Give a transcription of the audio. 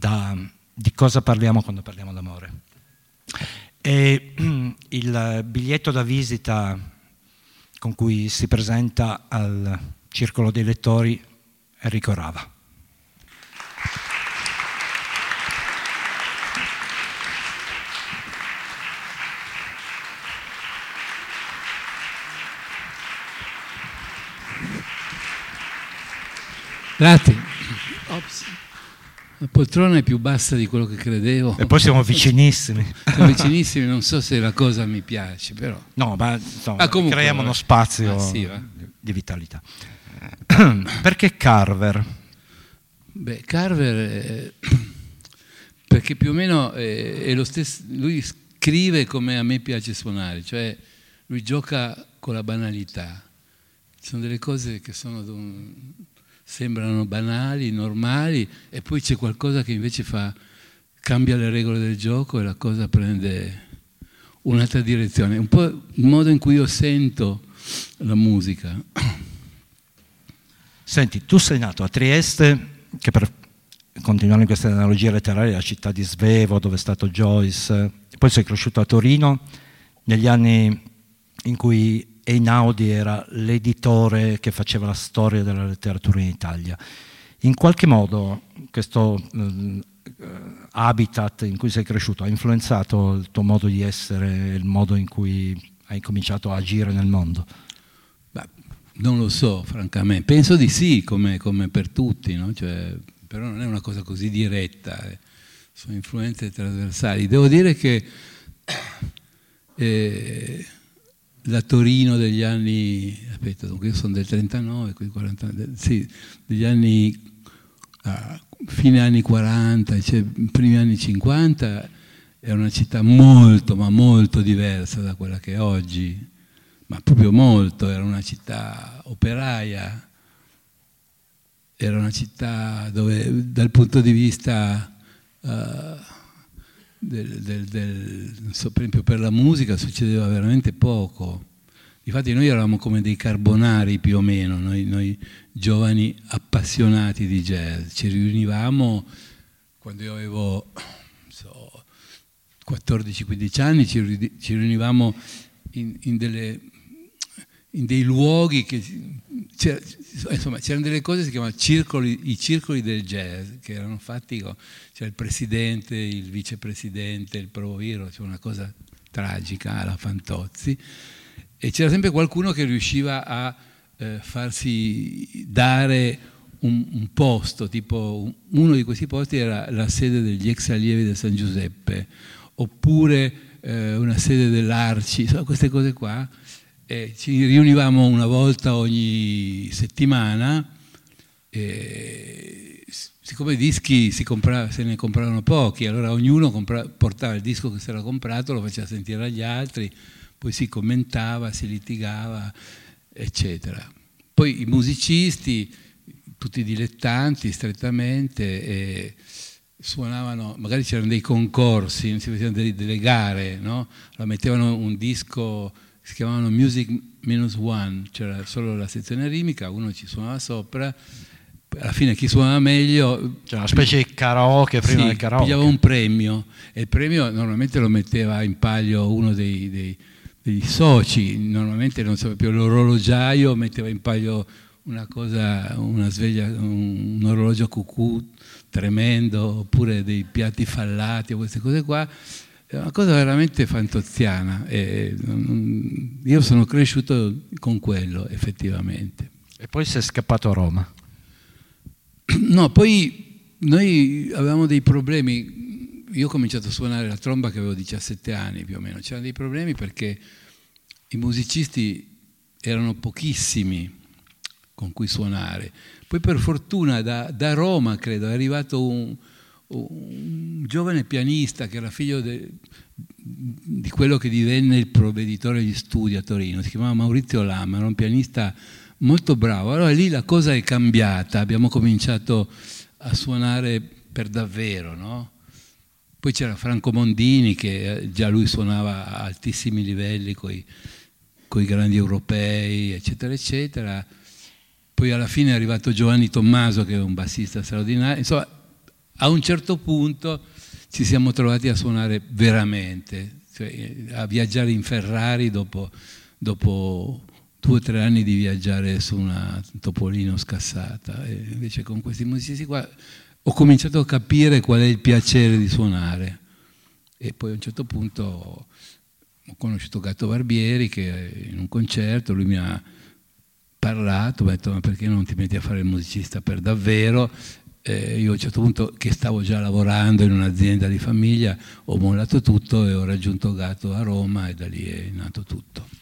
da, di cosa parliamo quando parliamo d'amore. E il biglietto da visita con cui si presenta al circolo dei lettori Enrico Rava. Grazie. Ops. La poltrona è più bassa di quello che credevo. E poi siamo vicinissimi. Siamo vicinissimi, non so se la cosa mi piace, però. No, ma insomma, ah, comunque, creiamo uno spazio ah, sì, di vitalità. Perché Carver? Beh, Carver, è... perché più o meno è, è lo stesso, lui scrive come a me piace suonare, cioè lui gioca con la banalità. Ci sono delle cose che sono sembrano banali, normali, e poi c'è qualcosa che invece fa, cambia le regole del gioco e la cosa prende un'altra direzione. Un po' il modo in cui io sento la musica. Senti, tu sei nato a Trieste, che per continuare in questa analogia letteraria è la città di Svevo, dove è stato Joyce, poi sei cresciuto a Torino, negli anni in cui Einaudi era l'editore che faceva la storia della letteratura in Italia. In qualche modo questo eh, habitat in cui sei cresciuto ha influenzato il tuo modo di essere, il modo in cui hai cominciato a agire nel mondo? Beh, non lo so, francamente. Penso di sì, come, come per tutti, no? cioè, però non è una cosa così diretta, eh. sono influenze trasversali. Devo dire che eh, la Torino degli anni, aspetta, dunque io sono del 39, quindi 40, sì, degli anni, ah, fine anni 40, cioè primi anni 50, è una città molto, ma molto diversa da quella che è oggi, ma proprio molto, era una città operaia, era una città dove dal punto di vista... Uh, del, del, del, so, per esempio per la musica succedeva veramente poco. Infatti noi eravamo come dei carbonari più o meno, noi, noi giovani appassionati di jazz. Ci riunivamo quando io avevo so, 14-15 anni, ci, riunivamo in, in, delle, in, dei luoghi che... insomma, c'erano delle cose che si chiamavano circoli, i circoli del jazz, che erano fatti con c'è il presidente, il vicepresidente, il proviro, c'è una cosa tragica alla Fantozzi, e c'era sempre qualcuno che riusciva a eh, farsi dare un, un, posto, tipo uno di questi posti era la sede degli ex allievi del San Giuseppe, oppure eh, una sede dell'Arci, insomma, queste cose qua. E ci riunivamo una volta ogni settimana. E siccome i dischi compra, se ne compravano pochi, allora ognuno compra, portava il disco che si era comprato, lo faceva sentire agli altri, poi si commentava, si litigava, eccetera. Poi i musicisti, tutti dilettanti strettamente, suonavano, magari c'erano dei concorsi, si facevano delle, delle gare, no? allora mettevano un disco si chiamavano Music Minus One, c'era solo la sezione rimica, uno ci suonava sopra alla fine chi suonava meglio cioè una specie di karaoke prima sì, del karaoke. pigliava un premio e il premio normalmente lo metteva in palio uno dei, dei, dei soci normalmente non so più l'orologiaio metteva in palio una cosa una sveglia un, un orologio cucù tremendo oppure dei piatti fallati o queste cose qua è una cosa veramente fantoziana io sono cresciuto con quello effettivamente e poi sei scappato a Roma No, poi noi avevamo dei problemi. Io ho cominciato a suonare la tromba che avevo 17 anni più o meno. C'erano dei problemi perché i musicisti erano pochissimi con cui suonare. Poi per fortuna da, da Roma, credo, è arrivato un, un, giovane pianista che era figlio de, di quello che divenne il provveditore degli studi a Torino, si chiamava Maurizio Lama, era un pianista molto bravo. Allora lì la cosa è cambiata, abbiamo cominciato a suonare per davvero, no? Poi c'era Franco Mondini che eh, già lui suonava a altissimi livelli con i grandi europei, eccetera, eccetera. Poi alla fine è arrivato Giovanni Tommaso che è un bassista straordinario. Insomma, A un certo punto ci siamo trovati a suonare veramente, cioè a viaggiare in Ferrari dopo, dopo due o tre anni di viaggiare su una Topolino scassata. E invece con questi musicisti qua ho cominciato a capire qual è il piacere di suonare. E poi a un certo punto ho conosciuto Gatto Barbieri che in un concerto lui mi ha parlato, mi ha detto ma perché non ti metti a fare il musicista per davvero? Eh, io a un certo punto, che stavo già lavorando in un'azienda di famiglia, ho mollato tutto e ho raggiunto Gatto a Roma e da lì è nato tutto.